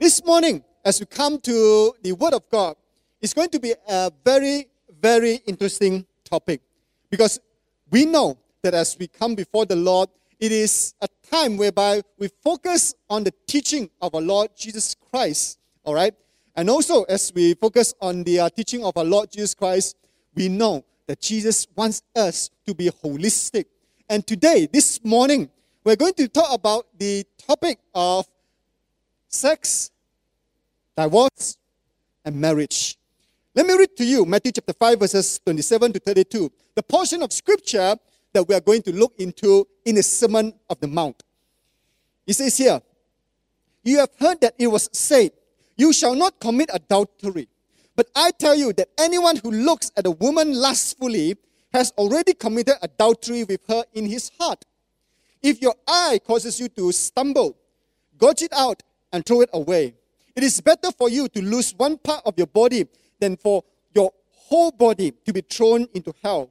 This morning, as we come to the Word of God, it's going to be a very, very interesting topic because we know that as we come before the Lord, it is a time whereby we focus on the teaching of our Lord Jesus Christ. All right? And also, as we focus on the uh, teaching of our Lord Jesus Christ, we know that Jesus wants us to be holistic. And today, this morning, we're going to talk about the topic of sex, divorce, and marriage. Let me read to you Matthew chapter 5, verses 27 to 32, the portion of scripture that we are going to look into in the Sermon of the Mount. It says here, You have heard that it was said, You shall not commit adultery. But I tell you that anyone who looks at a woman lustfully has already committed adultery with her in his heart. If your eye causes you to stumble, gouge it out and throw it away. It is better for you to lose one part of your body than for your whole body to be thrown into hell.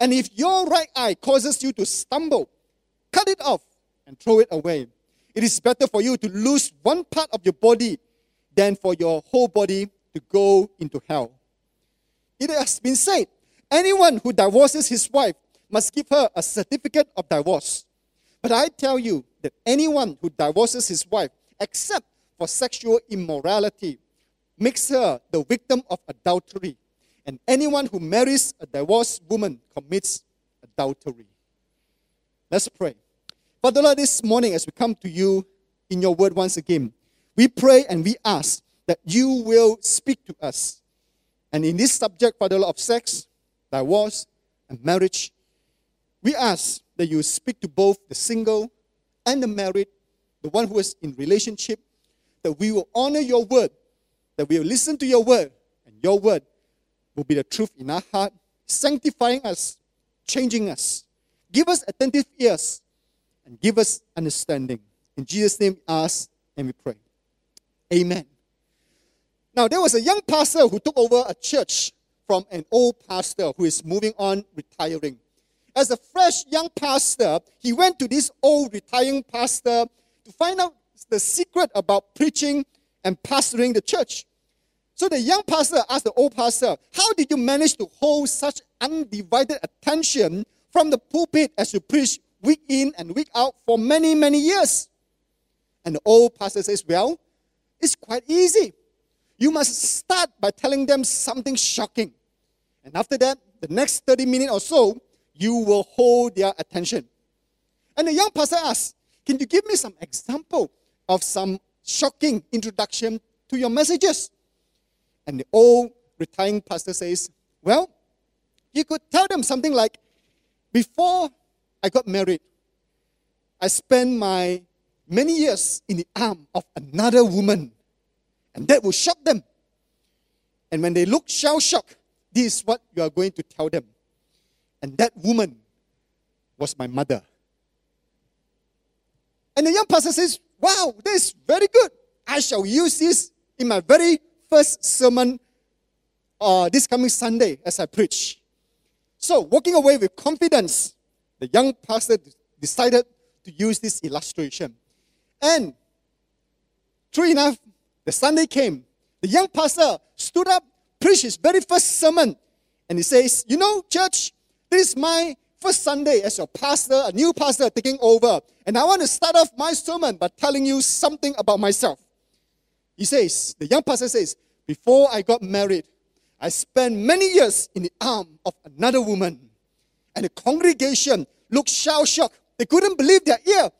And if your right eye causes you to stumble, cut it off and throw it away. It is better for you to lose one part of your body than for your whole body to go into hell. It has been said anyone who divorces his wife must give her a certificate of divorce. But I tell you that anyone who divorces his wife, except for sexual immorality, makes her the victim of adultery. And anyone who marries a divorced woman commits adultery. Let's pray. Father Lord, this morning as we come to you in your word once again, we pray and we ask that you will speak to us. And in this subject, Father Lord, of sex, divorce, and marriage, we ask that you speak to both the single and the married, the one who is in relationship, that we will honor your word, that we will listen to your word, and your word will be the truth in our heart, sanctifying us, changing us. Give us attentive ears and give us understanding. In Jesus' name, ask and we pray. Amen. Now, there was a young pastor who took over a church from an old pastor who is moving on, retiring. As a fresh young pastor, he went to this old retiring pastor to find out the secret about preaching and pastoring the church. So the young pastor asked the old pastor, How did you manage to hold such undivided attention from the pulpit as you preach week in and week out for many, many years? And the old pastor says, Well, it's quite easy. You must start by telling them something shocking. And after that, the next 30 minutes or so, you will hold their attention. And the young pastor asked, Can you give me some example of some shocking introduction to your messages? And the old retiring pastor says, Well, you could tell them something like, Before I got married, I spent my many years in the arm of another woman. And that will shock them. And when they look shell shocked, this is what you are going to tell them. And that woman was my mother. And the young pastor says, Wow, this is very good. I shall use this in my very first sermon uh, this coming Sunday as I preach. So, walking away with confidence, the young pastor decided to use this illustration. And true enough, the Sunday came. The young pastor stood up, preached his very first sermon, and he says, You know, church, this is my first Sunday as your pastor, a new pastor taking over. And I want to start off my sermon by telling you something about myself. He says, the young pastor says, Before I got married, I spent many years in the arm of another woman. And the congregation looked shell shocked. They couldn't believe their ear.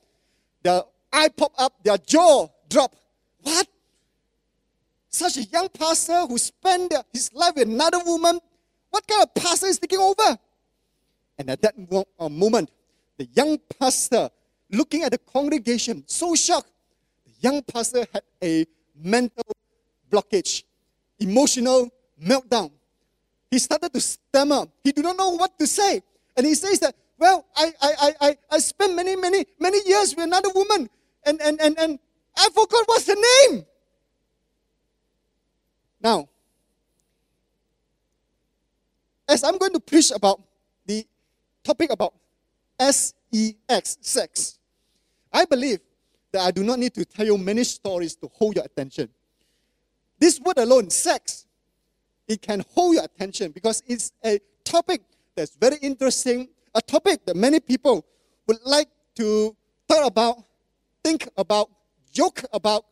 Their eye popped up, their jaw dropped. What? Such a young pastor who spent his life with another woman? What kind of pastor is taking over? And at that uh, moment, the young pastor, looking at the congregation, so shocked, the young pastor had a mental blockage, emotional meltdown. He started to stammer. He did not know what to say. And he says that, well, I, I, I, I spent many, many, many years with another woman, and, and, and, and I forgot what's her name. Now, as I'm going to preach about topic about S E X, sex, I believe that I do not need to tell you many stories to hold your attention. This word alone, sex, it can hold your attention because it's a topic that's very interesting, a topic that many people would like to talk about, think about, joke about,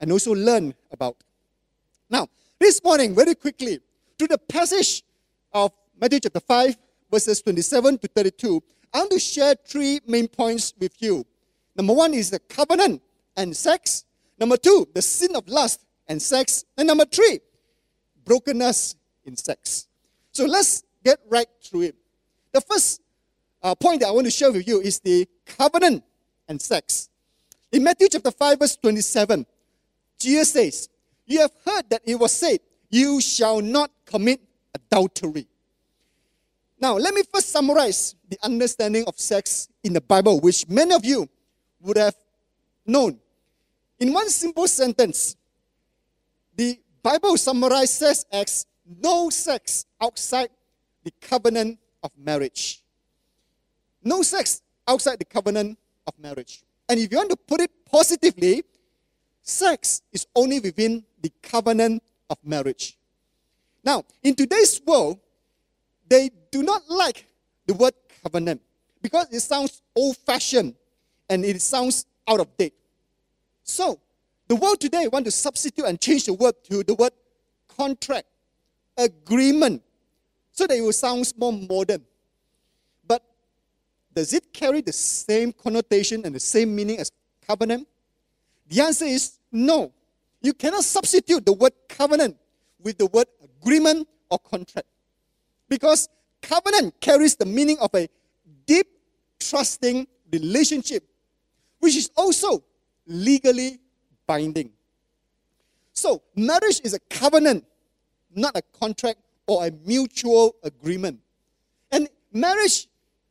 and also learn about. Now, this morning, very quickly, to the passage of Matthew chapter 5, verses 27 to 32, I want to share three main points with you. Number one is the covenant and sex. Number two, the sin of lust and sex. And number three, brokenness in sex. So let's get right through it. The first uh, point that I want to share with you is the covenant and sex. In Matthew chapter 5, verse 27, Jesus says, You have heard that it was said, You shall not commit adultery. Now, let me first summarize the understanding of sex in the Bible, which many of you would have known. In one simple sentence, the Bible summarizes as no sex outside the covenant of marriage. No sex outside the covenant of marriage. And if you want to put it positively, sex is only within the covenant of marriage. Now, in today's world, they do not like the word covenant because it sounds old fashioned and it sounds out of date. So, the world today want to substitute and change the word to the word contract, agreement, so that it will sound more modern. But does it carry the same connotation and the same meaning as covenant? The answer is no. You cannot substitute the word covenant with the word agreement or contract. Because covenant carries the meaning of a deep, trusting relationship, which is also legally binding. So, marriage is a covenant, not a contract or a mutual agreement. And marriage,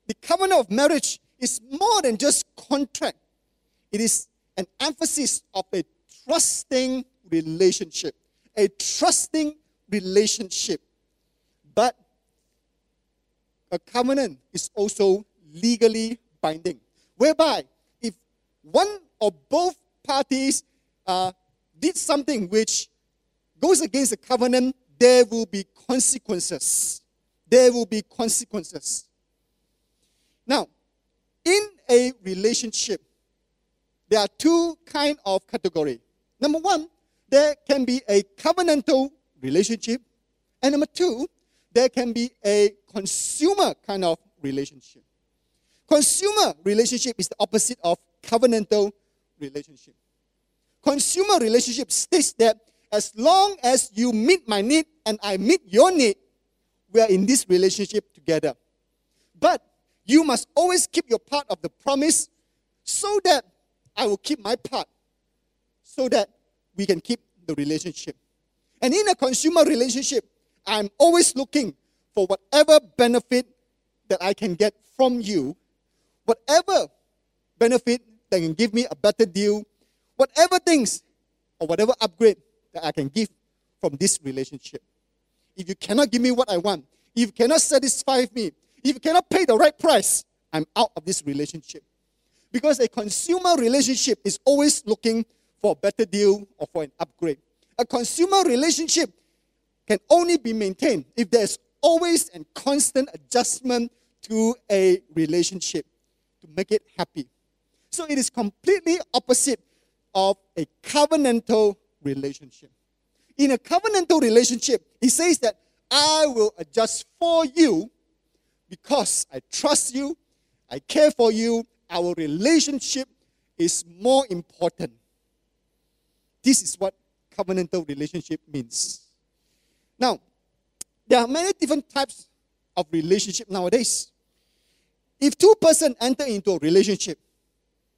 the covenant of marriage, is more than just contract, it is an emphasis of a trusting relationship. A trusting relationship. A covenant is also legally binding, whereby if one or both parties uh, did something which goes against the covenant, there will be consequences. There will be consequences. Now, in a relationship, there are two kind of category. Number one, there can be a covenantal relationship, and number two, there can be a consumer kind of relationship. Consumer relationship is the opposite of covenantal relationship. Consumer relationship states that as long as you meet my need and I meet your need, we are in this relationship together. But you must always keep your part of the promise so that I will keep my part, so that we can keep the relationship. And in a consumer relationship, I'm always looking for whatever benefit that I can get from you, whatever benefit that can give me a better deal, whatever things or whatever upgrade that I can give from this relationship. If you cannot give me what I want, if you cannot satisfy me, if you cannot pay the right price, I'm out of this relationship. Because a consumer relationship is always looking for a better deal or for an upgrade. A consumer relationship can only be maintained if there's always and constant adjustment to a relationship to make it happy. So it is completely opposite of a covenantal relationship. In a covenantal relationship, he says that I will adjust for you because I trust you, I care for you, our relationship is more important. This is what covenantal relationship means. Now, there are many different types of relationship nowadays. If two persons enter into a relationship,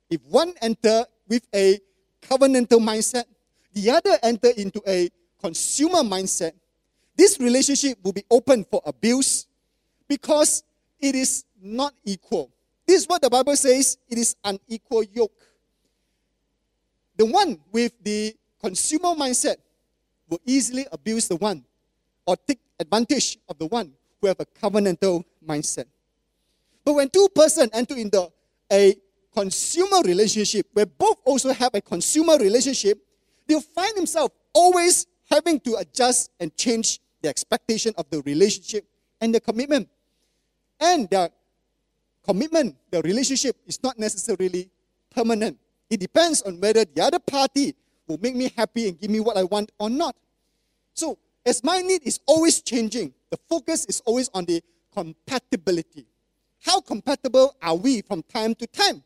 if one enter with a covenantal mindset, the other enter into a consumer mindset, this relationship will be open for abuse because it is not equal. This is what the Bible says it is unequal yoke. The one with the consumer mindset will easily abuse the one or take advantage of the one who have a covenantal mindset. But when two persons enter into a consumer relationship, where both also have a consumer relationship, they'll find themselves always having to adjust and change the expectation of the relationship and the commitment. And the commitment, the relationship is not necessarily permanent. It depends on whether the other party will make me happy and give me what I want or not. So, as my need is always changing, the focus is always on the compatibility. How compatible are we from time to time?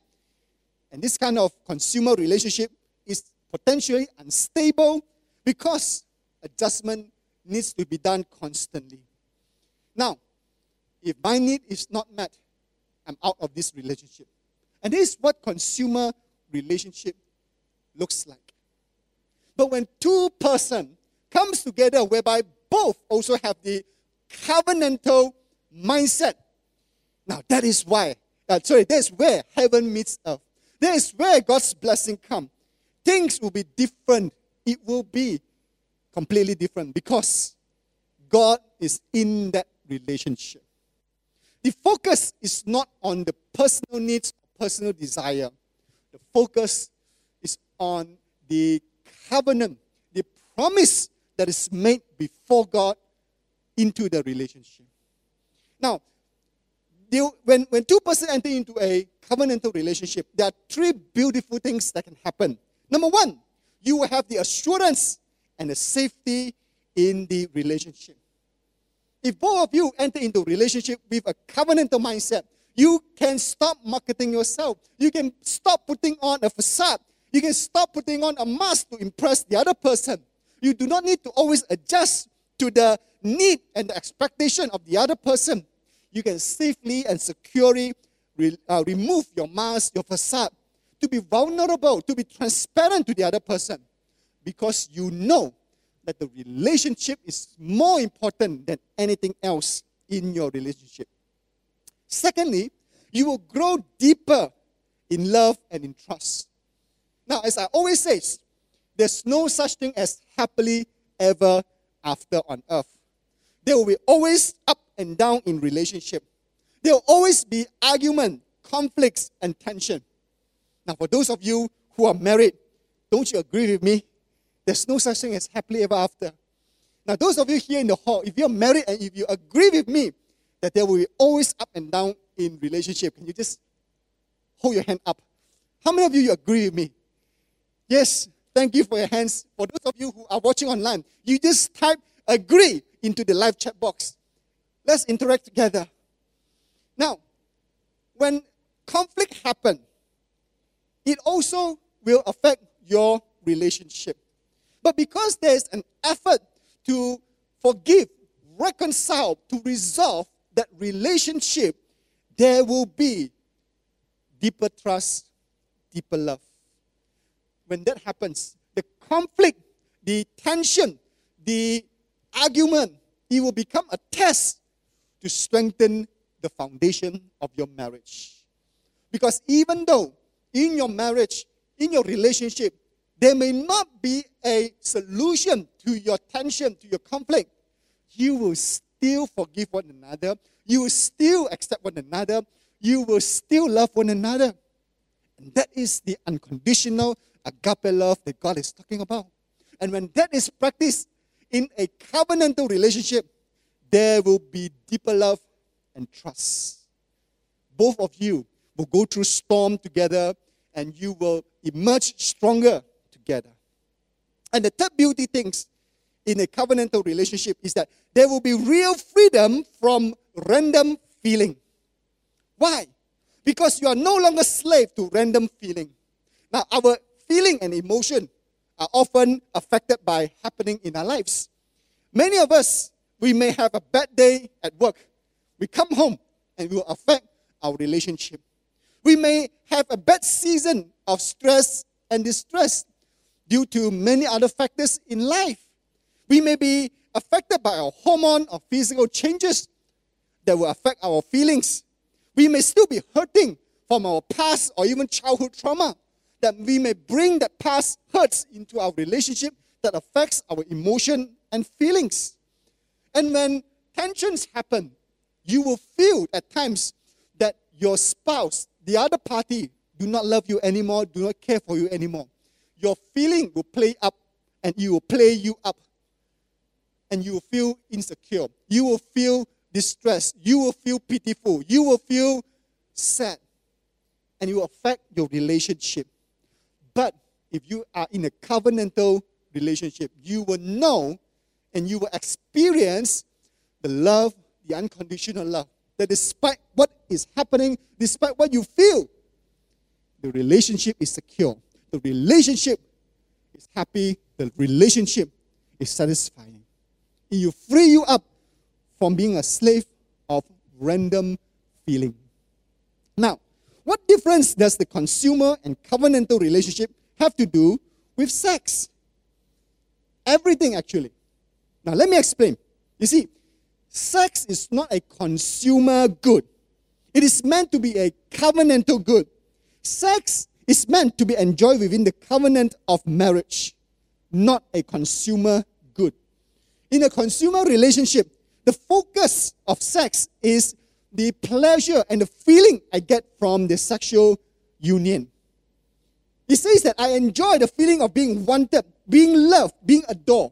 And this kind of consumer relationship is potentially unstable because adjustment needs to be done constantly. Now, if my need is not met, I'm out of this relationship. And this is what consumer relationship looks like. But when two person comes together whereby both also have the covenantal mindset, now that is why, uh, sorry, that's where heaven meets earth. That is where God's blessing come. Things will be different. It will be completely different because God is in that relationship. The focus is not on the personal needs or personal desire. The focus is on the covenant, the promise that is made before God into the relationship. Now, when, when two persons enter into a covenantal relationship, there are three beautiful things that can happen. Number one, you will have the assurance and the safety in the relationship. If both of you enter into a relationship with a covenantal mindset, you can stop marketing yourself. You can stop putting on a facade. You can stop putting on a mask to impress the other person. You do not need to always adjust to the need and the expectation of the other person. You can safely and securely re, uh, remove your mask, your facade, to be vulnerable, to be transparent to the other person, because you know that the relationship is more important than anything else in your relationship. Secondly, you will grow deeper in love and in trust. Now, as I always say, there's no such thing as happily ever after on earth. There will be always up and down in relationship. There will always be argument, conflicts, and tension. Now, for those of you who are married, don't you agree with me? There's no such thing as happily ever after. Now, those of you here in the hall, if you're married and if you agree with me that there will be always up and down in relationship, can you just hold your hand up? How many of you, you agree with me? Yes, thank you for your hands. For those of you who are watching online, you just type agree into the live chat box. Let's interact together. Now, when conflict happens, it also will affect your relationship. But because there's an effort to forgive, reconcile, to resolve that relationship, there will be deeper trust, deeper love. When that happens, the conflict, the tension, the argument, it will become a test to strengthen the foundation of your marriage. Because even though in your marriage, in your relationship, there may not be a solution to your tension, to your conflict, you will still forgive one another. You will still accept one another. You will still love one another. And that is the unconditional agape love that God is talking about. And when that is practiced in a covenantal relationship, there will be deeper love and trust. Both of you will go through storm together and you will emerge stronger together. And the third beauty things in a covenantal relationship is that there will be real freedom from random feeling. Why? Because you are no longer slave to random feeling. Now, our feeling and emotion are often affected by happening in our lives. Many of us, we may have a bad day at work. We come home and it will affect our relationship. We may have a bad season of stress and distress due to many other factors in life. We may be affected by our hormone or physical changes that will affect our feelings. We may still be hurting from our past or even childhood trauma that we may bring that past hurts into our relationship that affects our emotion and feelings. And when tensions happen, you will feel at times that your spouse, the other party, do not love you anymore, do not care for you anymore. Your feeling will play up and it will play you up. And you will feel insecure. You will feel distressed. You will feel pitiful. You will feel sad. And it will affect your relationship. But if you are in a covenantal relationship, you will know and you will experience the love, the unconditional love. That despite what is happening, despite what you feel, the relationship is secure. The relationship is happy. The relationship is satisfying. It will free you up from being a slave of random feeling. Now, what difference does the consumer and covenantal relationship have to do with sex? Everything, actually. Now, let me explain. You see, sex is not a consumer good, it is meant to be a covenantal good. Sex is meant to be enjoyed within the covenant of marriage, not a consumer good. In a consumer relationship, the focus of sex is the pleasure and the feeling I get from the sexual union. He says that I enjoy the feeling of being wanted, being loved, being adored.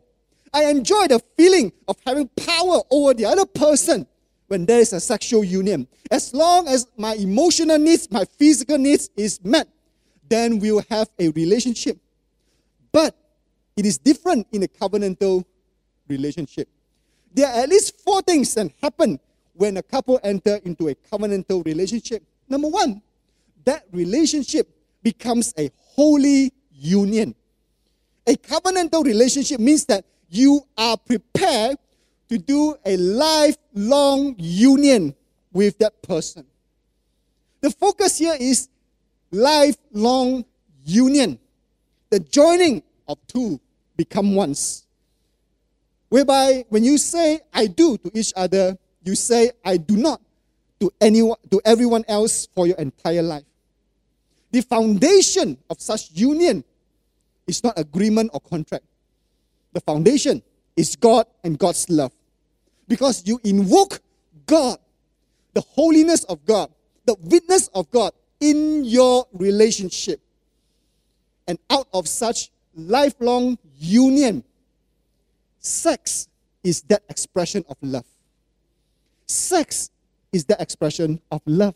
I enjoy the feeling of having power over the other person when there is a sexual union. As long as my emotional needs, my physical needs is met, then we will have a relationship. But it is different in a covenantal relationship. There are at least four things that happen when a couple enter into a covenantal relationship. Number one, that relationship becomes a holy union. A covenantal relationship means that you are prepared to do a lifelong union with that person. The focus here is lifelong union, the joining of two become ones whereby when you say I do to each other, you say I do not to anyone to everyone else for your entire life. The foundation of such union is not agreement or contract. The foundation is God and God's love. Because you invoke God, the holiness of God, the witness of God in your relationship. And out of such lifelong union, Sex is that expression of love. Sex is the expression of love.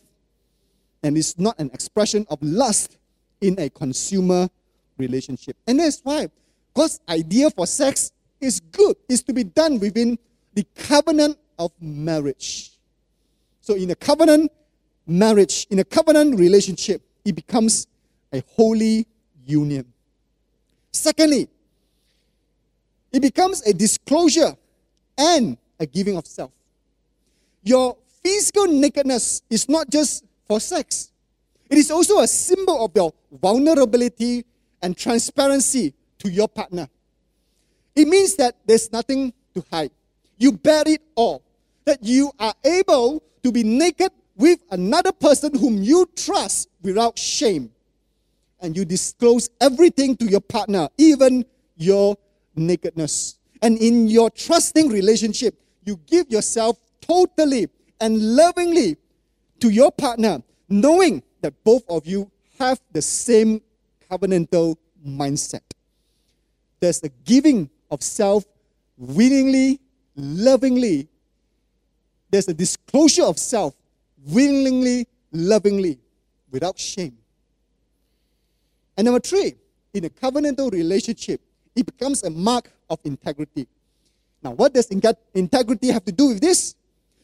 And it's not an expression of lust in a consumer relationship. And that's why God's idea for sex is good, is to be done within the covenant of marriage. So, in a covenant marriage, in a covenant relationship, it becomes a holy union. Secondly, it becomes a disclosure and a giving of self. Your physical nakedness is not just for sex, it is also a symbol of your vulnerability and transparency to your partner. It means that there's nothing to hide. You bare it all. That you are able to be naked with another person whom you trust without shame. And you disclose everything to your partner, even your nakedness. And in your trusting relationship, you give yourself totally and lovingly to your partner, knowing that both of you have the same covenantal mindset. There's a giving of self willingly, lovingly. There's a disclosure of self willingly, lovingly, without shame. And number three, in a covenantal relationship, it becomes a mark of integrity. Now, what does integrity have to do with this?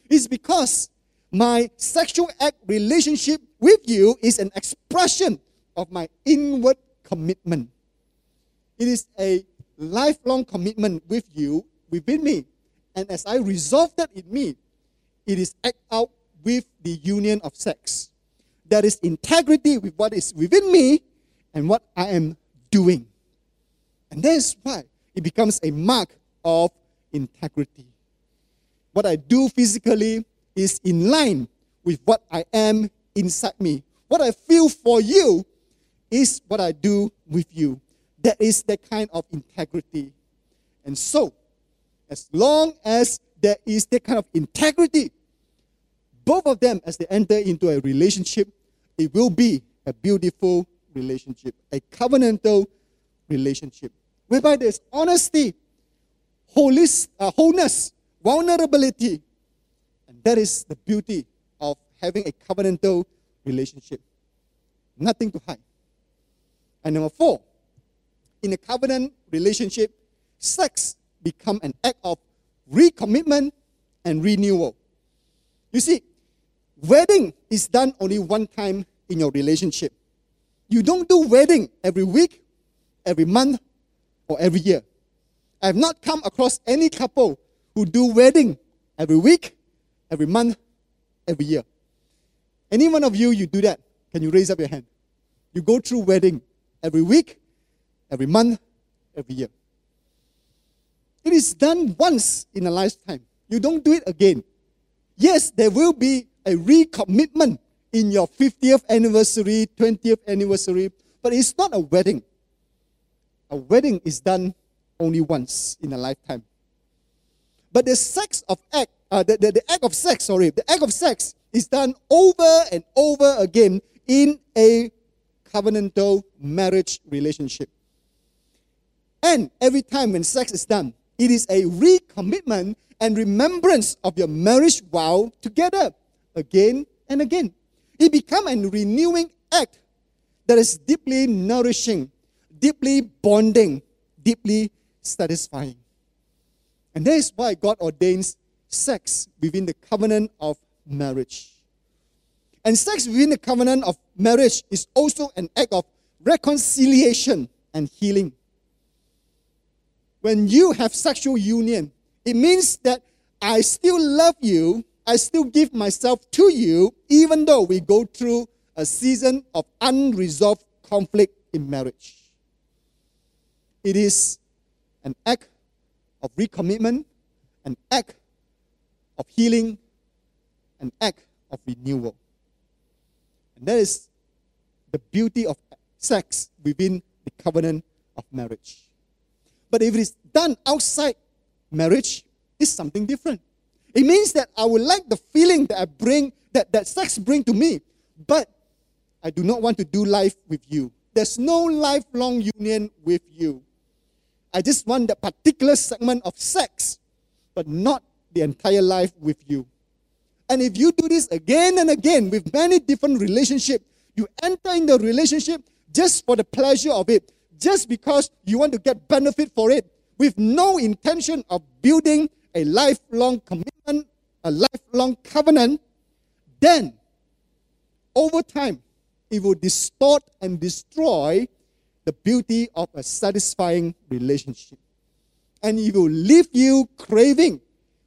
It's because my sexual act relationship with you is an expression of my inward commitment. It is a lifelong commitment with you, within me. And as I resolve that in me, it is act out with the union of sex. That is integrity with what is within me and what I am doing. And that's why it becomes a mark of integrity. What I do physically is in line with what I am inside me. What I feel for you is what I do with you. That is the kind of integrity. And so, as long as there is that kind of integrity, both of them, as they enter into a relationship, it will be a beautiful relationship, a covenantal relationship, whereby there's honesty, wholeness, uh, wholeness, vulnerability. And that is the beauty of having a covenantal relationship. Nothing to hide. And number four, in a covenant relationship, sex become an act of recommitment and renewal. You see, wedding is done only one time in your relationship. You don't do wedding every week, every month, or every year. I have not come across any couple who do wedding every week, every month, every year. Any one of you, you do that? Can you raise up your hand? You go through wedding every week, every month, every year. It is done once in a lifetime. You don't do it again. Yes, there will be a recommitment in your 50th anniversary, 20th anniversary, but it's not a wedding. A wedding is done only once in a lifetime. But the sex of act, uh, the, the, the act of sex, sorry, the act of sex is done over and over again in a covenantal marriage relationship. And every time when sex is done, it is a recommitment and remembrance of your marriage vow together again and again. It becomes a renewing act that is deeply nourishing, deeply bonding, deeply satisfying. And that is why God ordains sex within the covenant of marriage. And sex within the covenant of marriage is also an act of reconciliation and healing. When you have sexual union, it means that I still love you, I still give myself to you, even though we go through a season of unresolved conflict in marriage. It is an act of recommitment, an act of healing, an act of renewal. And that is the beauty of sex within the covenant of marriage. But if it is done outside marriage, it's something different. It means that I would like the feeling that I bring, that, that sex bring to me, but I do not want to do life with you. There's no lifelong union with you. I just want that particular segment of sex, but not the entire life with you. And if you do this again and again with many different relationships, you enter in the relationship just for the pleasure of it, just because you want to get benefit for it, with no intention of building a lifelong commitment, a lifelong covenant, then over time it will distort and destroy the beauty of a satisfying relationship. And it will leave you craving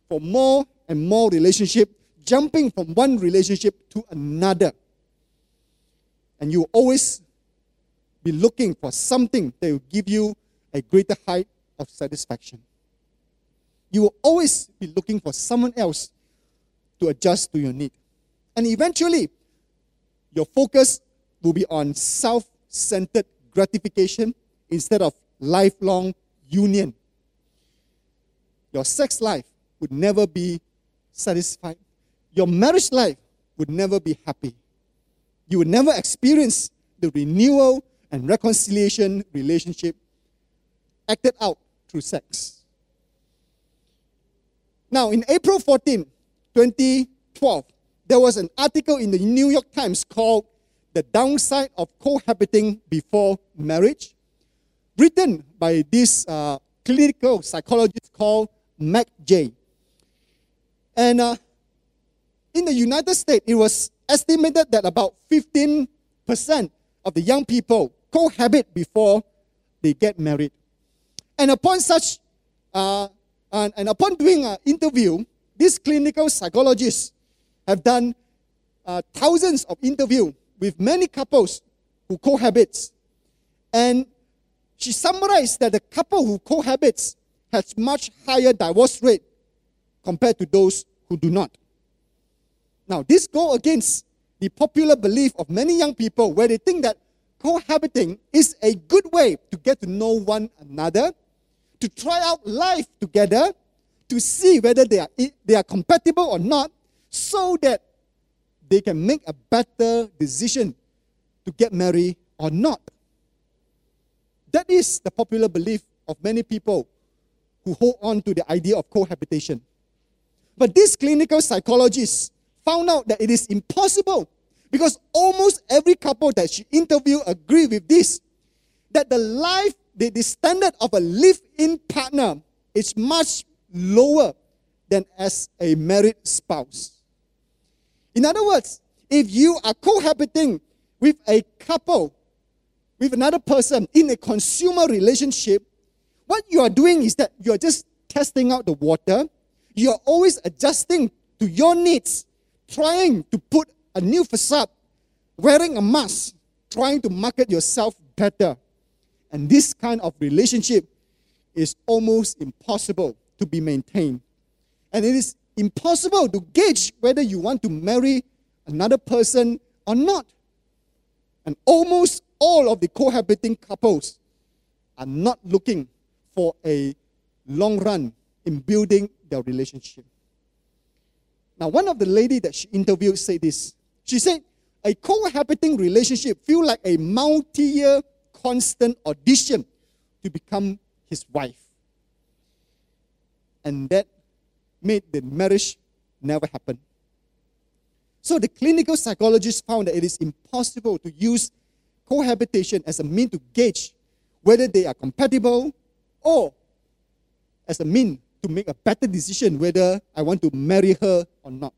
for more and more relationship, jumping from one relationship to another. And you will always be looking for something that will give you a greater height of satisfaction. You will always be looking for someone else to adjust to your need. And eventually, your focus will be on self centered gratification instead of lifelong union. Your sex life would never be satisfied. Your marriage life would never be happy. You would never experience the renewal and reconciliation relationship acted out through sex. Now, in April 14, 2012, there was an article in the New York Times called The Downside of Cohabiting Before Marriage, written by this uh, clinical psychologist called Meg Jay. And uh, in the United States, it was estimated that about 15% of the young people cohabit before they get married. And upon such, uh, and, and, upon doing an interview, these clinical psychologists have done uh, thousands of interviews with many couples who cohabit. And she summarized that the couple who cohabits has much higher divorce rate compared to those who do not. Now, this goes against the popular belief of many young people where they think that cohabiting is a good way to get to know one another, to try out life together, to see whether they are, they are compatible or not, so that they can make a better decision to get married or not. That is the popular belief of many people who hold on to the idea of cohabitation. But these clinical psychologists found out that it is impossible because almost every couple that she interviewed agree with this that the life, the, the standard of a live-in partner is much lower than as a married spouse. In other words, if you are cohabiting with a couple, with another person in a consumer relationship, what you are doing is that you are just testing out the water. You are always adjusting to your needs, trying to put a new facade, wearing a mask, trying to market yourself better. And this kind of relationship is almost impossible to be maintained. And it is impossible to gauge whether you want to marry another person or not. And almost all of the cohabiting couples are not looking for a long run in building their relationship. Now, one of the lady that she interviewed said this. She said, a cohabiting relationship feel like a multi-year constant audition to become his wife. And that made the marriage never happen. So the clinical psychologists found that it is impossible to use cohabitation as a mean to gauge whether they are compatible or as a mean to make a better decision whether I want to marry her or not.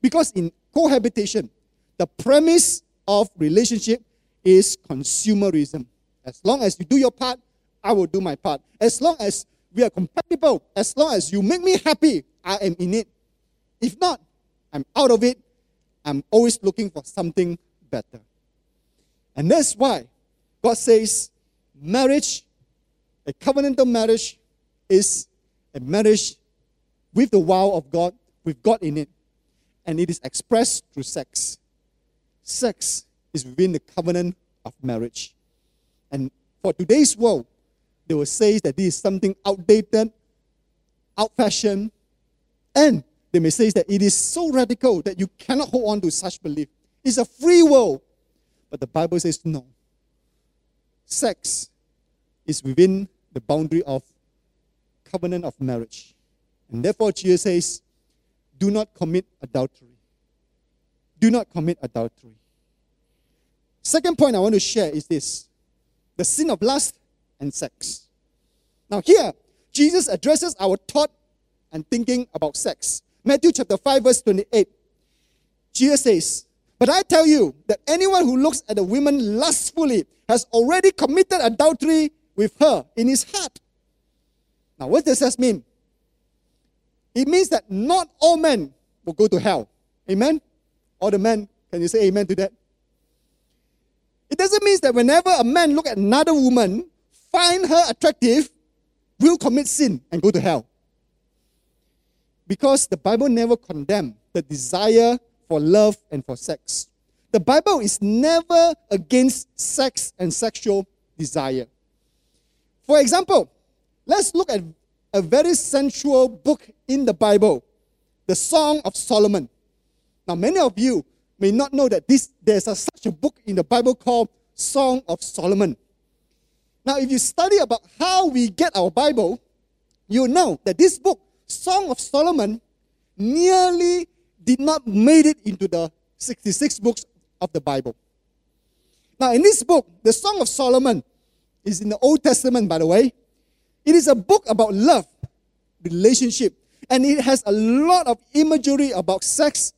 Because in cohabitation, the premise of relationship is consumerism. As long as you do your part, I will do my part. As long as we are compatible. As long as you make me happy, I am in it. If not, I'm out of it. I'm always looking for something better. And that's why God says marriage, a covenantal marriage, is a marriage with the wow of God, with God in it. And it is expressed through sex. Sex is within the covenant of marriage. And for today's world, they will say that this is something outdated, out fashioned, and they may say that it is so radical that you cannot hold on to such belief. It's a free world. But the Bible says no. Sex is within the boundary of covenant of marriage. And therefore, Jesus says, do not commit adultery. Do not commit adultery. Second point I want to share is this the sin of lust and sex. Now, here, Jesus addresses our thought and thinking about sex. Matthew chapter 5, verse 28. Jesus says, But I tell you that anyone who looks at a woman lustfully has already committed adultery with her in his heart. Now, what does this mean? It means that not all men will go to hell. Amen? All the men, can you say amen to that? It doesn't mean that whenever a man look at another woman, find her attractive, will commit sin and go to hell. Because the Bible never condemns the desire for love and for sex. The Bible is never against sex and sexual desire. For example, let's look at a very sensual book in the Bible, the Song of Solomon. Now, many of you may not know that this, there's a, such a book in the Bible called Song of Solomon. Now, if you study about how we get our Bible, you know that this book, Song of Solomon, nearly did not made it into the 66 books of the Bible. Now, in this book, the Song of Solomon is in the Old Testament, by the way. It is a book about love, relationship, and it has a lot of imagery about sex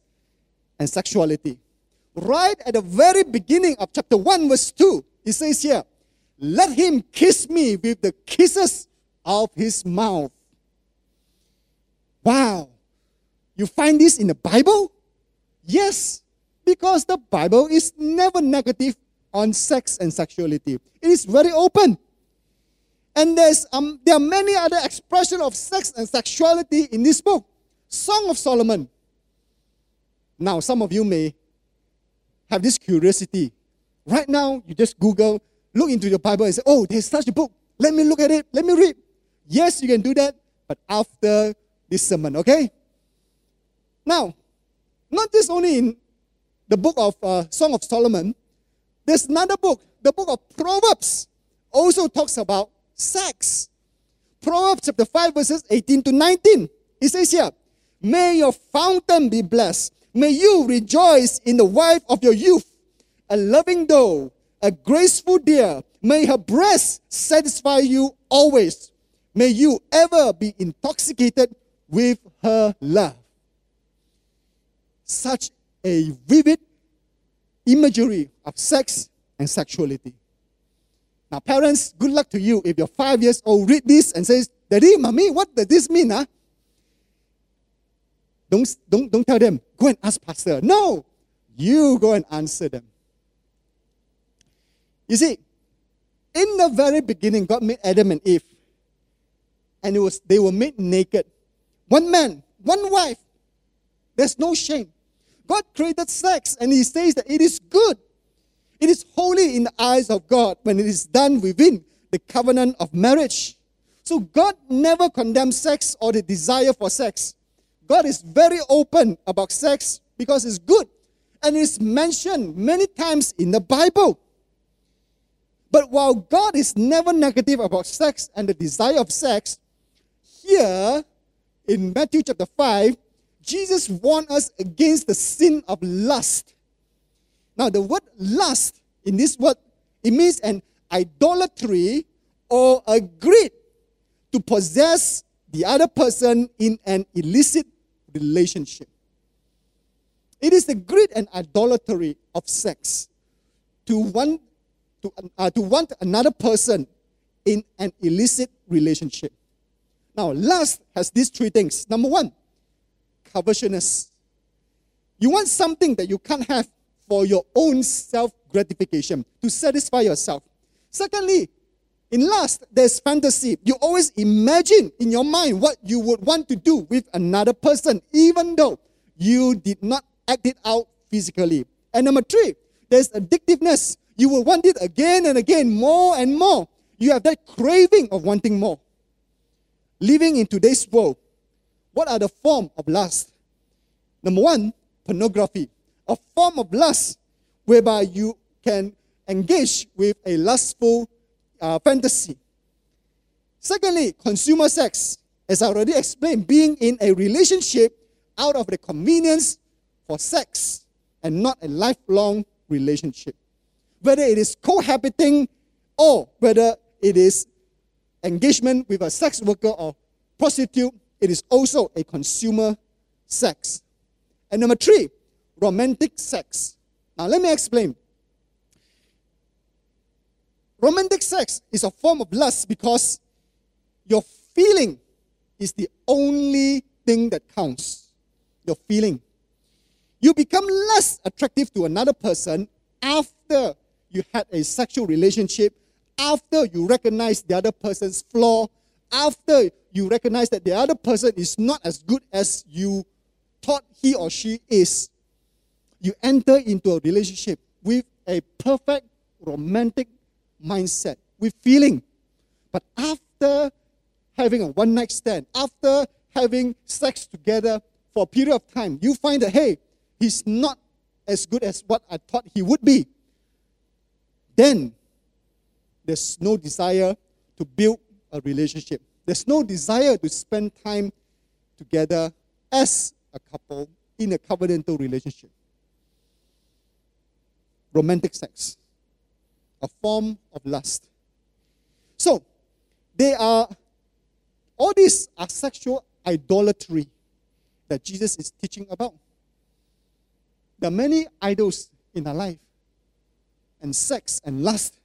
and sexuality. Right at the very beginning of chapter 1, verse 2, it says here, Let him kiss me with the kisses of his mouth. Wow. You find this in the Bible? Yes, because the Bible is never negative on sex and sexuality. It is very open. And there's, um, there are many other expressions of sex and sexuality in this book. Song of Solomon, now, some of you may have this curiosity. Right now, you just Google, look into your Bible and say, oh, there's such a book. Let me look at it. Let me read. Yes, you can do that, but after this sermon, okay? Now, not just only in the book of uh, Song of Solomon, There's another book, the book of Proverbs, also talks about sex. Proverbs chapter 5, verses 18 to 19. It says here, May your fountain be blessed. May you rejoice in the wife of your youth, a loving doe, a graceful deer. May her breast satisfy you always. May you ever be intoxicated with her love. Such a vivid imagery of sex and sexuality. Now, parents, good luck to you if you're five years old, read this and says, Daddy, mommy, what does this mean? Huh? Don't, don't, don't tell them, go and ask pastor. No, you go and answer them. You see, in the very beginning, God made Adam and Eve, and it was they were made naked. One man, one wife. There's no shame. God created sex, and He says that it is good. It is holy in the eyes of God when it is done within the covenant of marriage. So God never condemns sex or the desire for sex. God is very open about sex because it's good and it's mentioned many times in the Bible. But while God is never negative about sex and the desire of sex, here in Matthew chapter 5, Jesus warned us against the sin of lust. Now, the word lust in this word, it means an idolatry or a greed to possess the other person in an illicit relationship. It is the greed and idolatry of sex to want to, uh, to want another person in an illicit relationship. Now, lust has these three things. Number one, covetousness. You want something that you can't have for your own self gratification, to satisfy yourself. Secondly, in lust, there's fantasy. You always imagine in your mind what you would want to do with another person, even though you did not act it out physically. And number three, there's addictiveness. You will want it again and again, more and more. You have that craving of wanting more. Living in today's world, what are the form of lust? Number one, pornography, a form of lust whereby you can engage with a lustful uh, fantasy. Secondly, consumer sex. As I already explained, being in a relationship out of the convenience for sex and not a lifelong relationship. Whether it is cohabiting or whether it is engagement with a sex worker or prostitute, it is also a consumer sex. And number three, romantic sex. Now, let me explain. Romantic sex is a form of lust because your feeling is the only thing that counts. Your feeling. You become less attractive to another person after you had a sexual relationship, after you recognize the other person's flaw, after you recognize that the other person is not as good as you thought he or she is. You enter into a relationship with a perfect romantic mindset, with feeling. But after having a one night stand, after having sex together for a period of time, you find that, hey, he's not as good as what I thought he would be. Then there's no desire to build a relationship. There's no desire to spend time together as a couple in a covenantal relationship. Romantic sex a form of lust. So, they are, all these are sexual idolatry that Jesus is teaching about. There are many idols in our life, and sex and lust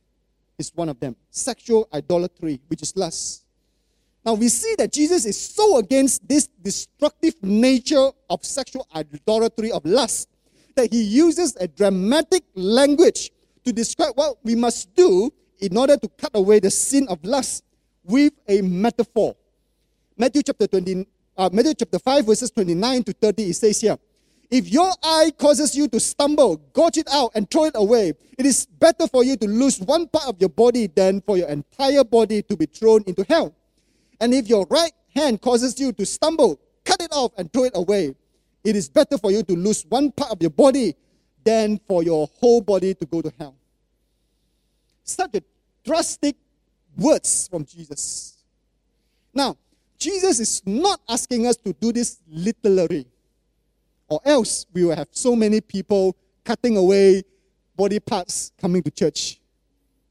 is one of them. Sexual idolatry, which is lust. Now we see that Jesus is so against this destructive nature of sexual idolatry of lust that he uses a dramatic language to describe what we must do in order to cut away the sin of lust with a metaphor. Matthew chapter 20, uh, Matthew chapter 5, verses 29 to 30, it says here, If your eye causes you to stumble, gouge it out and throw it away. It is better for you to lose one part of your body than for your entire body to be thrown into hell. And if your right hand causes you to stumble, cut it off and throw it away. It is better for you to lose one part of your body than for your whole body to go to hell. such a drastic words from Jesus. Now, Jesus is not asking us to do this literally, or else we will have so many people cutting away body parts coming to church.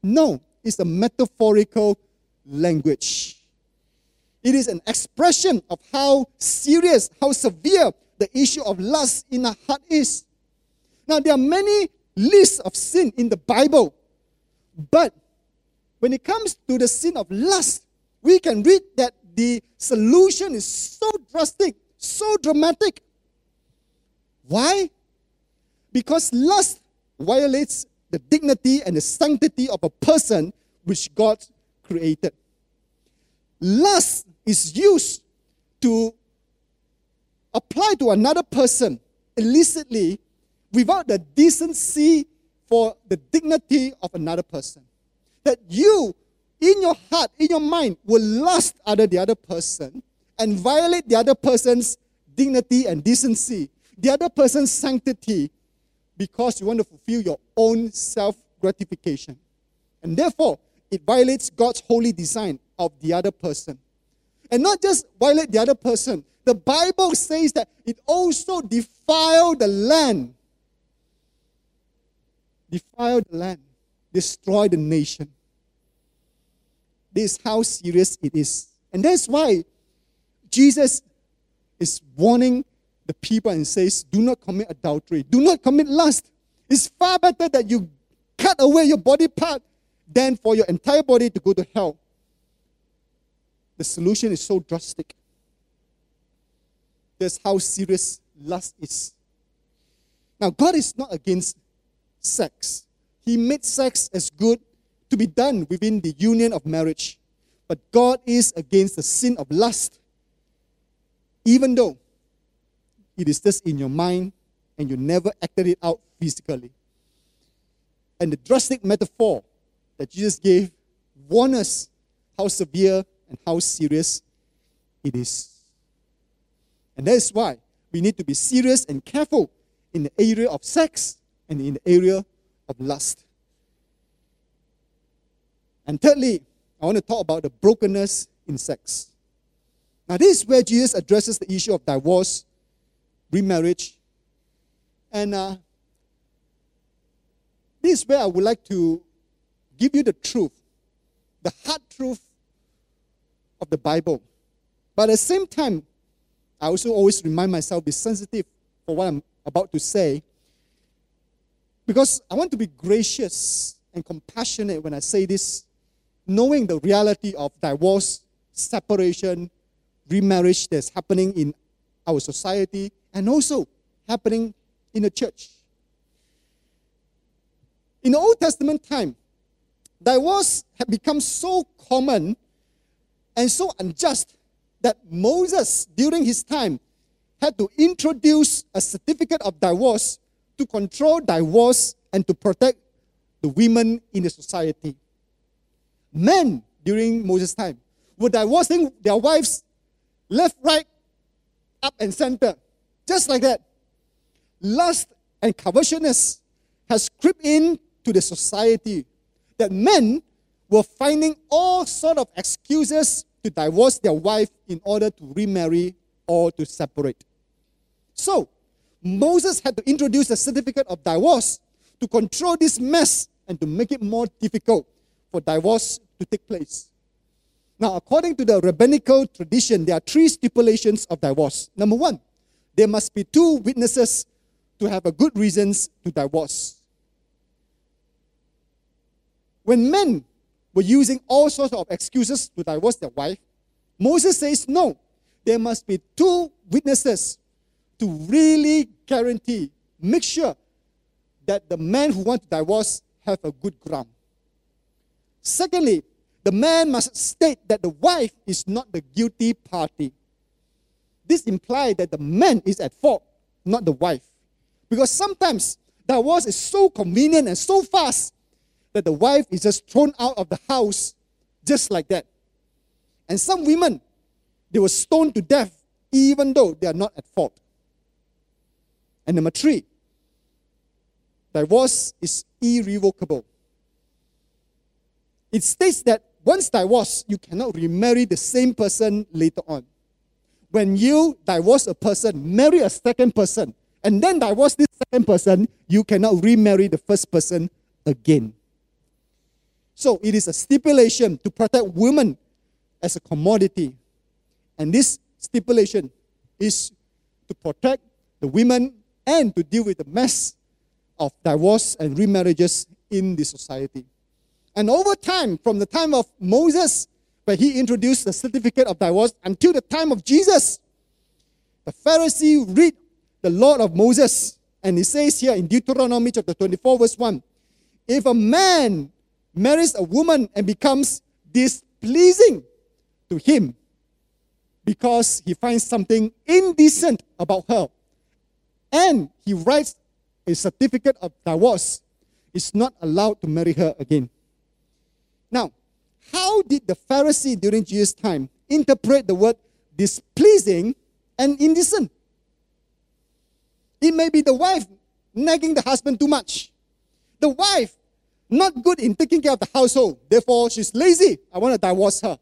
No, it's a metaphorical language. It is an expression of how serious, how severe the issue of lust in our heart is. Now, there are many lists of sin in the Bible, but when it comes to the sin of lust, we can read that the solution is so drastic, so dramatic. Why? Because lust violates the dignity and the sanctity of a person which God created. Lust is used to apply to another person illicitly without the decency for the dignity of another person. That you in your heart, in your mind, will lust after the other person and violate the other person's dignity and decency, the other person's sanctity, because you want to fulfill your own self gratification. And therefore, it violates God's holy design of the other person. And not just violate the other person, the Bible says that it also defile the land. Defile the land, destroy the nation. This is how serious it is. And that's why Jesus is warning the people and says, Do not commit adultery, do not commit lust. It's far better that you cut away your body part than for your entire body to go to hell. The solution is so drastic. That's how serious lust is. Now, God is not against sex. He made sex as good to be done within the union of marriage. But God is against the sin of lust, even though it is just in your mind and you never acted it out physically. And the drastic metaphor that Jesus gave warn us how severe and how serious it is. And that is why we need to be serious and careful in the area of sex and in the area of lust. And thirdly, I want to talk about the brokenness in sex. Now, this is where Jesus addresses the issue of divorce, remarriage, and uh, this is where I would like to give you the truth, the hard truth of the Bible. But at the same time, I also always remind myself to be sensitive for what I'm about to say because I want to be gracious and compassionate when I say this knowing the reality of divorce, separation, remarriage that's happening in our society and also happening in the church. In the Old Testament time, divorce had become so common and so unjust that Moses, during his time, had to introduce a certificate of divorce to control divorce and to protect the women in the society men during Moses' time were divorcing their wives left, right, up, and center. Just like that. Lust and covetousness has crept in to the society that men were finding all sort of excuses to divorce their wife in order to remarry or to separate. So, Moses had to introduce a certificate of divorce to control this mess and to make it more difficult for divorce to take place. Now, according to the rabbinical tradition, there are three stipulations of divorce. Number one, there must be two witnesses to have a good reasons to divorce. When men were using all sorts of excuses to divorce their wife, Moses says no. There must be two witnesses to really guarantee, make sure that the man who wants to divorce have a good ground. Secondly, the man must state that the wife is not the guilty party. This implies that the man is at fault, not the wife. Because sometimes divorce is so convenient and so fast that the wife is just thrown out of the house just like that. And some women, they were stoned to death even though they are not at fault. And number three, divorce is irrevocable. it states that once divorced, you cannot remarry the same person later on. When you divorce a person, marry a second person, and then divorce this second person, you cannot remarry the first person again. So it is a stipulation to protect women as a commodity. And this stipulation is to protect the women and to deal with the mess of divorce and remarriages in the society. And over time, from the time of Moses, where he introduced the certificate of divorce, until the time of Jesus, the Pharisee read the law of Moses, and he says here in Deuteronomy chapter 24, verse 1 if a man marries a woman and becomes displeasing to him because he finds something indecent about her, and he writes a certificate of divorce, is not allowed to marry her again. Now, how did the Pharisee during Jesus' time interpret the word displeasing and indecent? It may be the wife nagging the husband too much. The wife not good in taking care of the household. Therefore, she's lazy. I want to divorce her.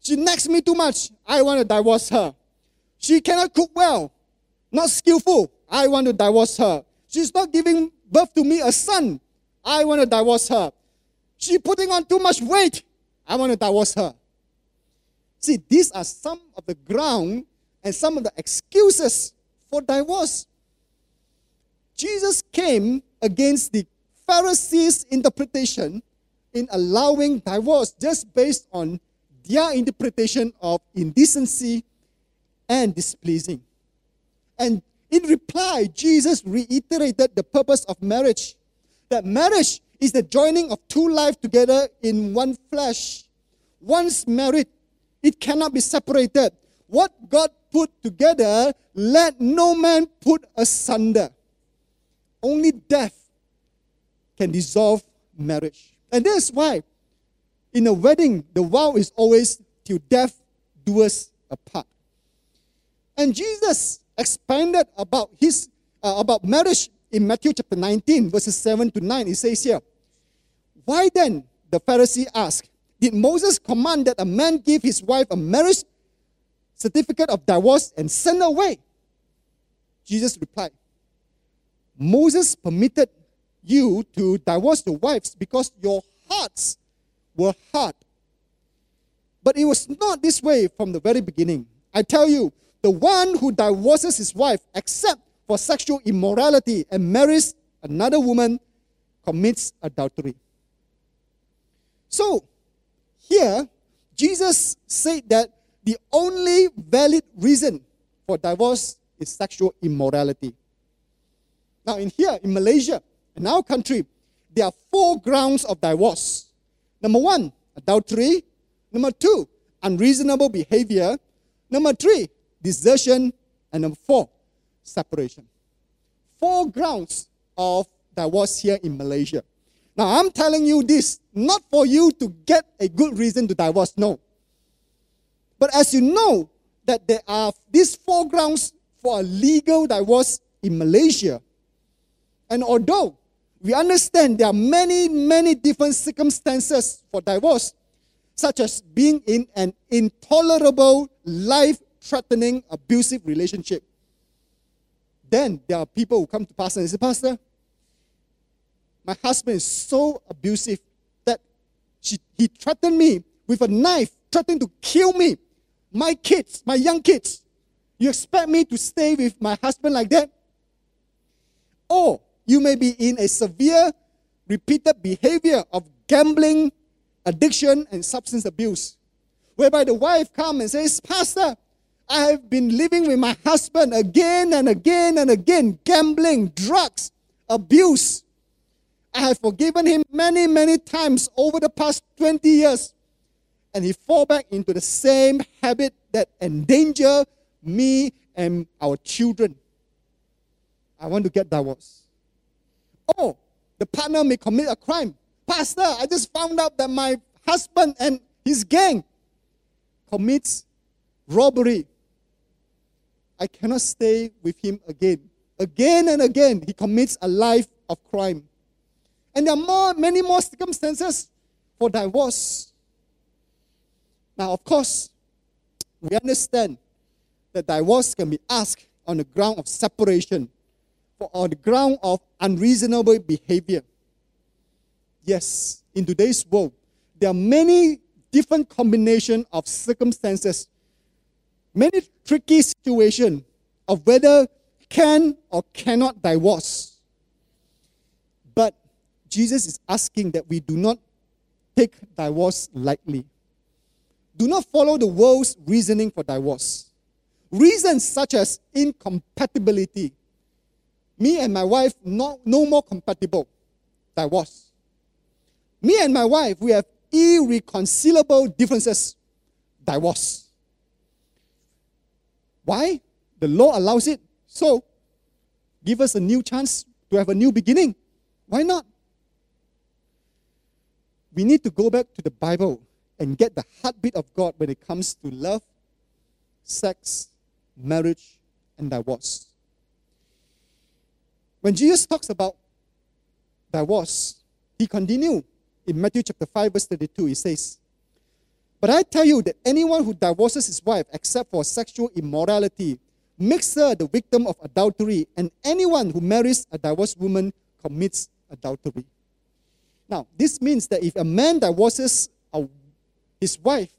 She nags me too much. I want to divorce her. She cannot cook well. Not skillful. I want to divorce her. She's not giving birth to me a son. I want to divorce her. She's putting on too much weight. I want to divorce her. See, these are some of the ground and some of the excuses for divorce. Jesus came against the Pharisees' interpretation in allowing divorce just based on their interpretation of indecency and displeasing. And in reply, Jesus reiterated the purpose of marriage that marriage is the joining of two lives together in one flesh. Once married, it cannot be separated. What God put together, let no man put asunder. Only death can dissolve marriage. And that's why in a wedding, the vow is always till death do us apart. And Jesus expanded about his uh, about marriage in Matthew chapter 19, verses 7 to 9. It says here, Why then, the Pharisee asked, did Moses command that a man give his wife a marriage certificate of divorce and send her away? Jesus replied, Moses permitted you to divorce your wives because your hearts were hard. But it was not this way from the very beginning. I tell you, the one who divorces his wife except for sexual immorality and marries another woman commits adultery. So, here, Jesus said that the only valid reason for divorce is sexual immorality. Now, in here, in Malaysia, in our country, there are four grounds of divorce. Number one, adultery. Number two, unreasonable behavior. Number three, desertion. And number four, separation. Four grounds of divorce here in Malaysia. Now, I'm telling you this not for you to get a good reason to divorce, no. But as you know, that there are these four grounds for a legal divorce in Malaysia. And although we understand there are many, many different circumstances for divorce, such as being in an intolerable, life threatening, abusive relationship. Then there are people who come to Pastor and say, Pastor, my husband is so abusive that she, he threatened me with a knife, threatened to kill me. My kids, my young kids. You expect me to stay with my husband like that? Or you may be in a severe, repeated behavior of gambling, addiction, and substance abuse, whereby the wife comes and says, Pastor, I have been living with my husband again and again and again, gambling, drugs, abuse. I have forgiven him many, many times over the past 20 years. And he fall back into the same habit that endanger me and our children. I want to get divorced. Oh, the partner may commit a crime. Pastor, I just found out that my husband and his gang commits robbery. I cannot stay with him again. Again and again, he commits a life of crime. And there are more, many more circumstances for divorce. Now, of course, we understand that divorce can be asked on the ground of separation, or on the ground of unreasonable behavior. Yes, in today's world, there are many different combination of circumstances, many tricky situations of whether can or cannot divorce. But Jesus is asking that we do not take divorce lightly. Do not follow the world's reasoning for divorce. Reasons such as incompatibility. Me and my wife no, no more compatible. Divorce. Me and my wife, we have irreconcilable differences. Divorce. Why? The law allows it. So, give us a new chance to have a new beginning. Why not? We need to go back to the Bible and get the heartbeat of God when it comes to love, sex, marriage, and divorce. When Jesus talks about divorce, he continued in Matthew chapter 5, verse 32. He says, But I tell you that anyone who divorces his wife except for sexual immorality makes her the victim of adultery, and anyone who marries a divorced woman commits adultery. Now, this means that if a man divorces a, his wife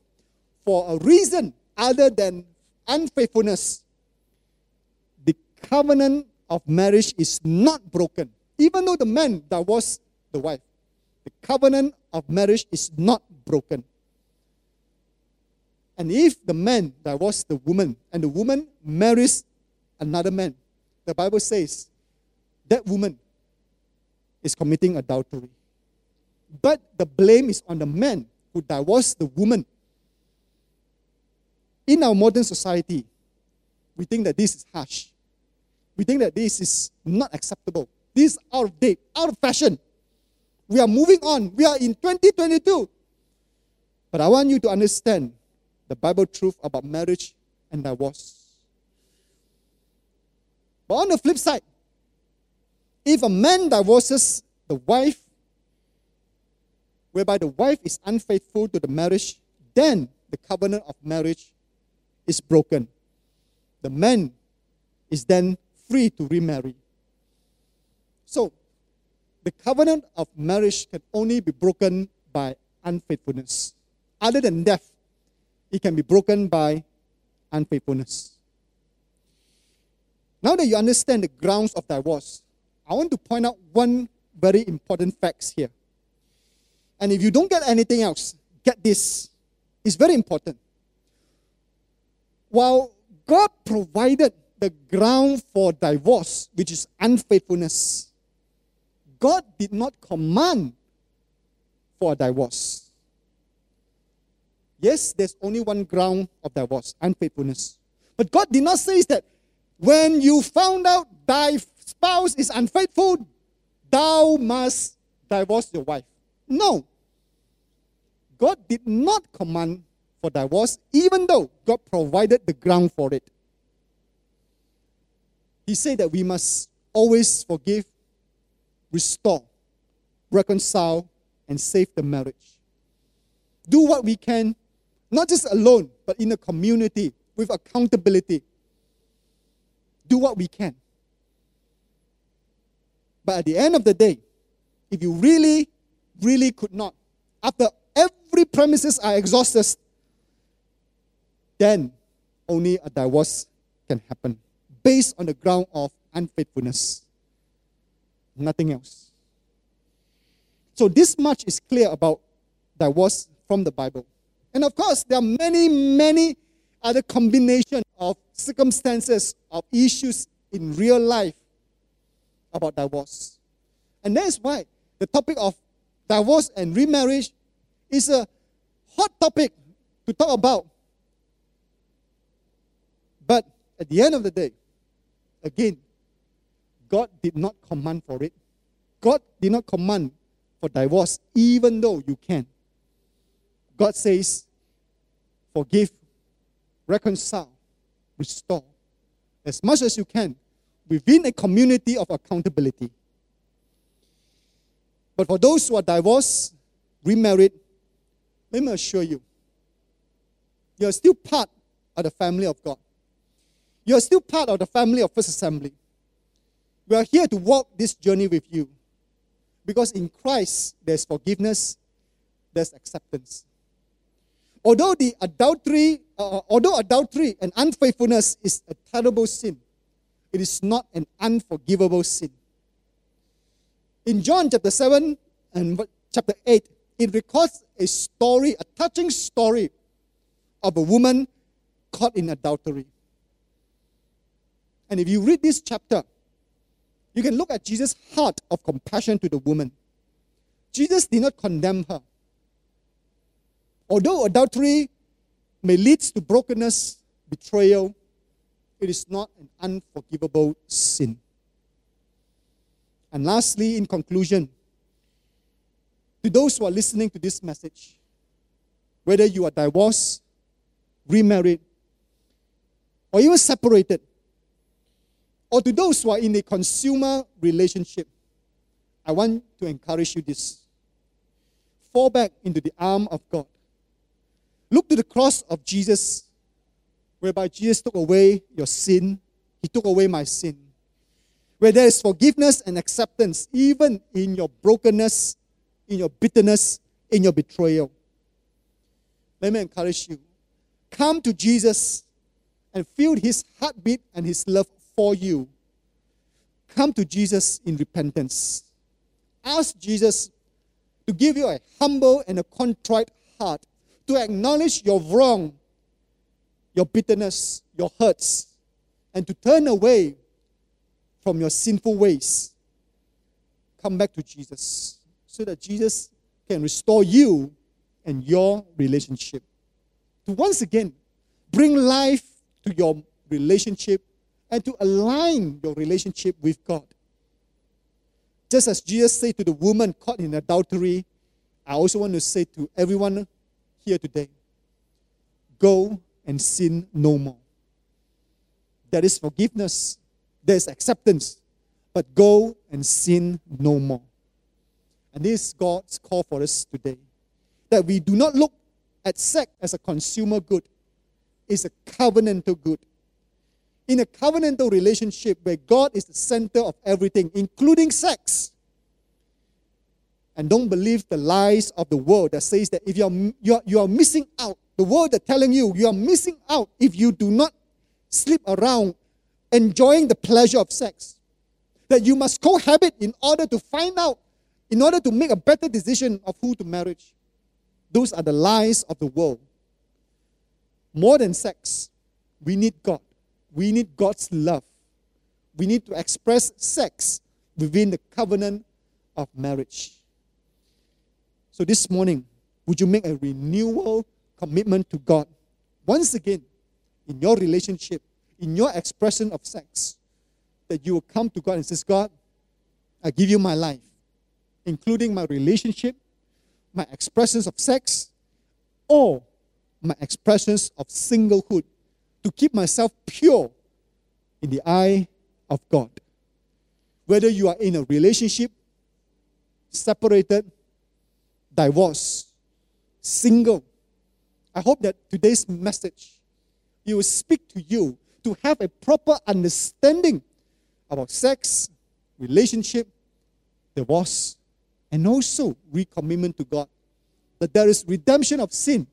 for a reason other than unfaithfulness, the covenant of marriage is not broken. Even though the man divorced the wife, the covenant of marriage is not broken. And if the man divorced the woman and the woman marries another man, the Bible says that woman is committing adultery. But the blame is on the man who divorced the woman. In our modern society, we think that this is harsh. We think that this is not acceptable. This is out of date, out of fashion. We are moving on. We are in 2022. But I want you to understand the Bible truth about marriage and divorce. But on the flip side, if a man divorces the wife, whereby the wife is unfaithful to the marriage, then the covenant of marriage is broken. The man is then free to remarry. So, the covenant of marriage can only be broken by unfaithfulness. Other than death, it can be broken by unfaithfulness. Now that you understand the grounds of divorce, I want to point out one very important facts here. And if you don't get anything else, get this. It's very important. While God provided the ground for divorce, which is unfaithfulness, God did not command for a divorce. Yes, there's only one ground of divorce unfaithfulness. But God did not say that when you found out thy spouse is unfaithful, thou must divorce your wife. No. God did not command for divorce, even though God provided the ground for it. He said that we must always forgive, restore, reconcile, and save the marriage. Do what we can, not just alone, but in a community with accountability. Do what we can. But at the end of the day, if you really, really could not, after every premises are exhausted, then only a divorce can happen based on the ground of unfaithfulness. Nothing else. So, this much is clear about divorce from the Bible. And of course, there are many, many other combinations of circumstances, of issues in real life about divorce. And that's why the topic of divorce and remarriage is a hot topic to talk about. But at the end of the day, again, God did not command for it. God did not command for divorce, even though you can. God says, forgive, reconcile, restore as much as you can within a community of accountability. But for those who are divorced, remarried, let me assure you, you're still part of the family of God. You're still part of the family of First Assembly. We are here to walk this journey with you. Because in Christ, there's forgiveness, there's acceptance. Although the adultery, uh, although adultery and unfaithfulness is a terrible sin, it is not an unforgivable sin. In John chapter 7 and chapter 8, it records a story, a touching story of a woman caught in adultery. And if you read this chapter, you can look at Jesus' heart of compassion to the woman. Jesus did not condemn her. Although adultery may lead to brokenness, betrayal, it is not an unforgivable sin. And lastly, in conclusion, to those who are listening to this message, whether you are divorced, remarried, or even separated, or to those who are in a consumer relationship, I want to encourage you this. Fall back into the arm of God. Look to the cross of Jesus, whereby Jesus took away your sin, He took away my sin. Where there is forgiveness and acceptance, even in your brokenness, in your bitterness, in your betrayal. Let me encourage you. Come to Jesus and feel His heartbeat and His love for you. Come to Jesus in repentance. Ask Jesus to give you a humble and a contrite heart, to acknowledge your wrong, your bitterness, your hurts, and to turn away from your sinful ways. Come back to Jesus so that Jesus can restore you and your relationship. To once again bring life to your relationship and to align your relationship with God. Just as Jesus said to the woman caught in adultery, I also want to say to everyone here today go and sin no more. There is forgiveness, there is acceptance, but go and sin no more. And this is God's call for us today that we do not look at sex as a consumer good, it's a covenantal good in a covenantal relationship where God is the center of everything, including sex. And don't believe the lies of the world that says that if you're, you're, you are missing out, the world that telling you you are missing out if you do not sleep around enjoying the pleasure of sex. That you must cohabit in order to find out, in order to make a better decision of who to marry. Those are the lies of the world. More than sex, we need God. We need God's love. We need to express sex within the covenant of marriage. So this morning, would you make a renewal commitment to God? Once again, in your relationship, in your expression of sex, that you will come to God and says, God, I give you my life, including my relationship, my expressions of sex, or my expressions of singlehood to keep myself pure in the eye of God. Whether you are in a relationship, separated, divorced, single, I hope that today's message it will speak to you to have a proper understanding about sex, relationship, divorce, and also recommitment to God. That there is redemption of sin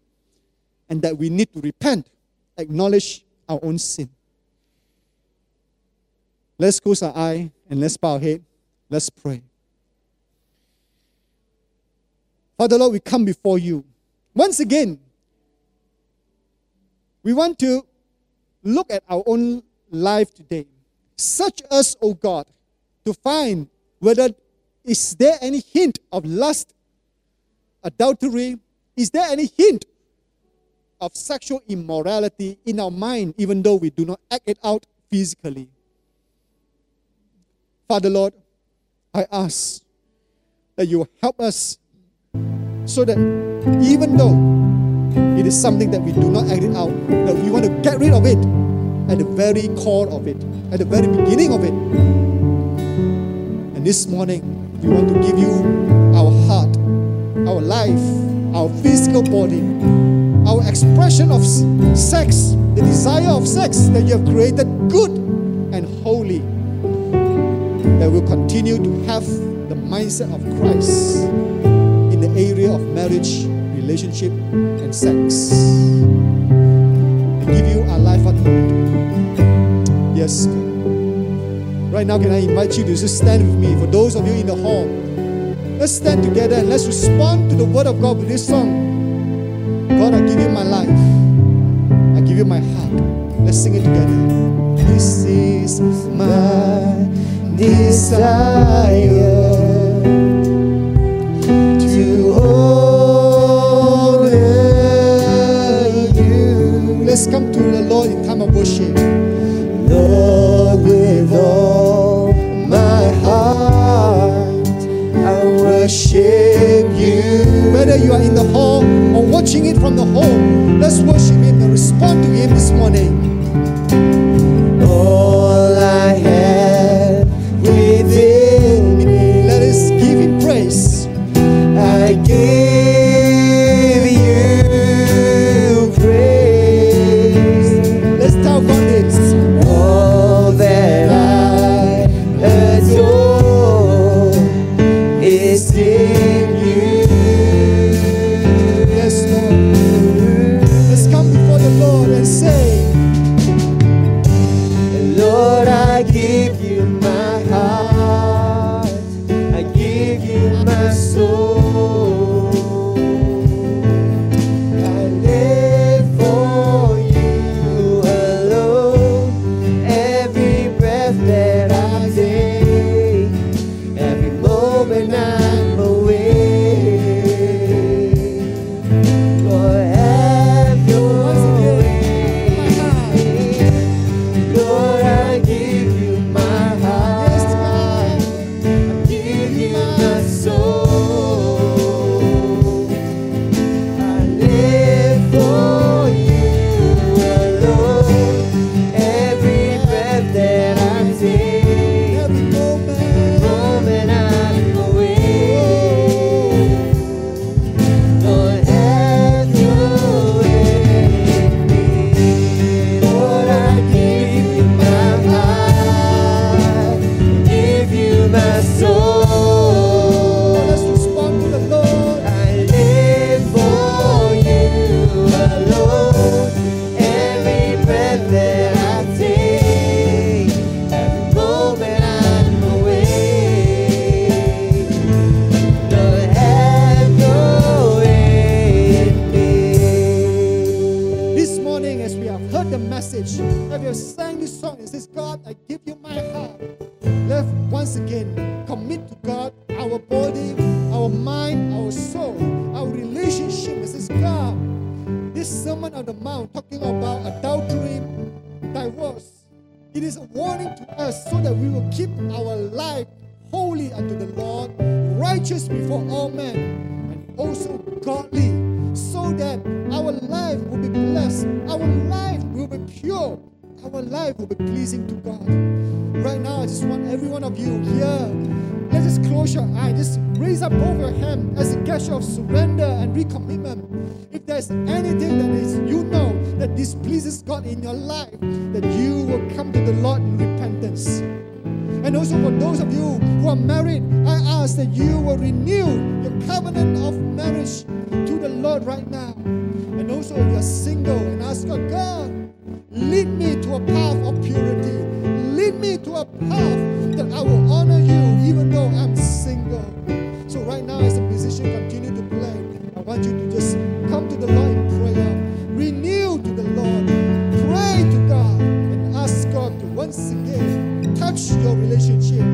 and that we need to repent acknowledge our own sin. Let's close our eye and let's bow our head. Let's pray. Father Lord, we come before you. Once again, we want to look at our own life today. Search us, O God, to find whether is there any hint of lust, adultery? Is there any hint of sexual immorality in our mind, even though we do not act it out physically. Father Lord, I ask that you help us so that even though it is something that we do not act it out, that we want to get rid of it at the very core of it, at the very beginning of it. And this morning, we want to give you our heart, our life, our physical body, our expression of sex, the desire of sex that you have created good and holy, that will continue to have the mindset of Christ of marriage, relationship, and sex. And give you a life unto Yes. Right now, can I invite you to just stand with me? For those of you in the hall, let's stand together and let's respond to the word of God with this song. God, I give you my life. I give you my heart. Let's sing it together. This is my desire worship. Lord, with all my heart, I worship you. Whether you are in the hall or watching it from the home, let's worship Him and respond to Him this morning. Body, our mind, our soul, our relationship. It says, God, this Sermon on the Mount talking about adultery, divorce, it is a warning to us so that we will keep our life holy unto the Lord, righteous before all men, and also godly, so that our life will be blessed, our life will be pure, our life will be pleasing to God. Right now, I just want every one of you here, let's just close your eyes, just raise up both your hand as a gesture of surrender and recommitment. If there's anything that is you know that displeases God in your life, that you will come to the Lord in repentance. And also for those of you who are married, I ask that you will renew your covenant of marriage to the Lord right now. And also if you're single and ask God, God, lead me to a path of purity. Lead me to a path that I will honor you even though I'm single. So right now as the musician continue to play, I want you to just come to the Lord in prayer. Renew to the Lord. Pray to God and ask God to once again touch your relationship,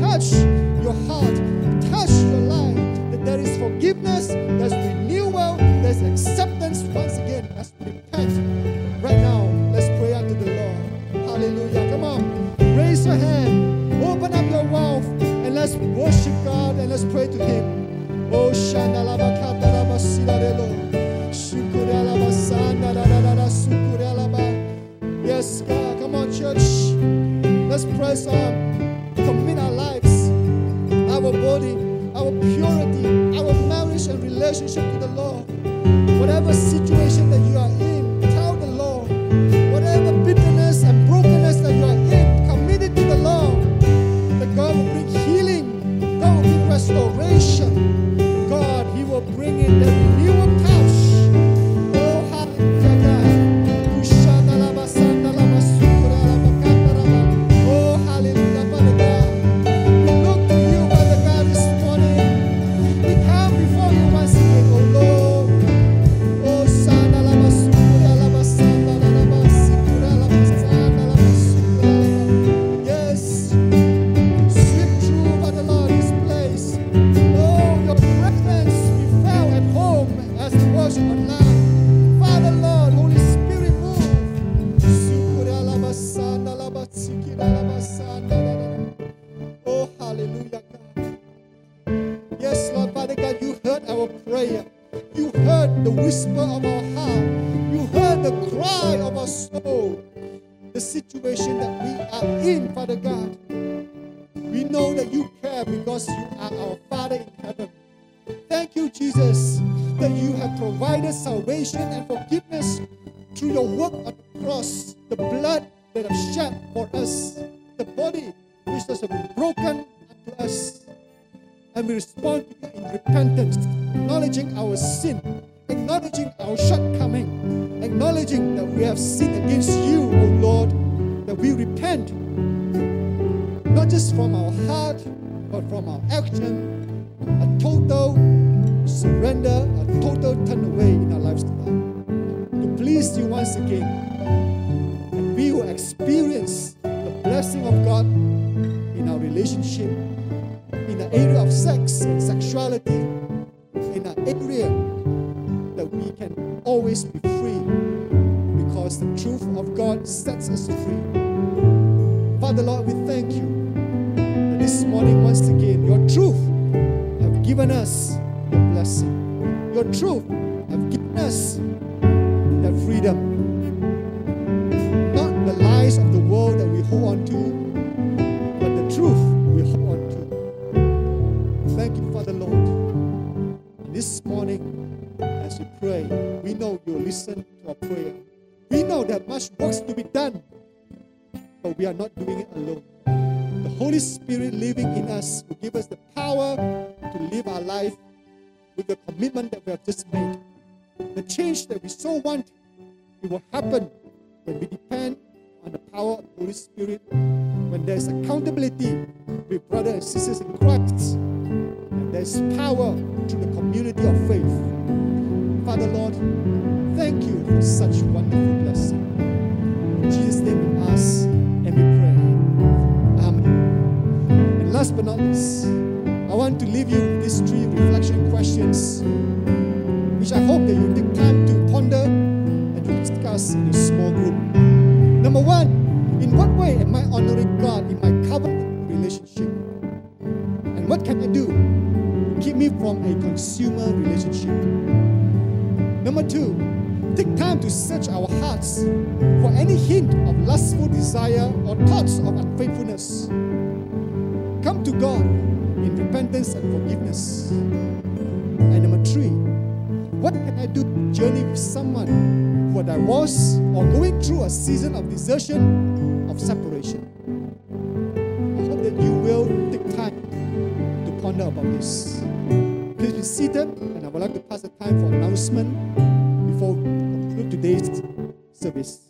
touch your heart, Yes, God. Come on, church. Let's press on. Commit our lives, our body, our purity, our marriage and relationship to the Lord. Whatever situation that you are in. Us the blessing. Your truth have given us the freedom. Not the lies of the world that we hold on to, but the truth we hold on to. Thank you, Father Lord. And this morning, as we pray, we know you'll listen to our prayer. We know that much works to be done, but we are not doing it alone. The Holy Spirit living in us will give us the power to live our life with the commitment that we have just made. The change that we so want, it will happen when we depend on the power of the Holy Spirit, when there's accountability with brothers and sisters in Christ, and there's power through the community of faith. Father Lord, thank you for such wonderful blessing. In Jesus' name we ask and we pray. Last but not least, I want to leave you with these three reflection questions, which I hope that you take time to ponder and to discuss in a small group. Number one, in what way am I honoring God in my covenant relationship? And what can I do to keep me from a consumer relationship? Number two, take time to search our hearts for any hint of lustful desire or thoughts of unfaithfulness. Come to God in repentance and forgiveness. And number three, what can I do to journey with someone who are divorced or going through a season of desertion, of separation? I hope that you will take time to ponder about this. Please be seated, and I would like to pass the time for announcement before we conclude today's service.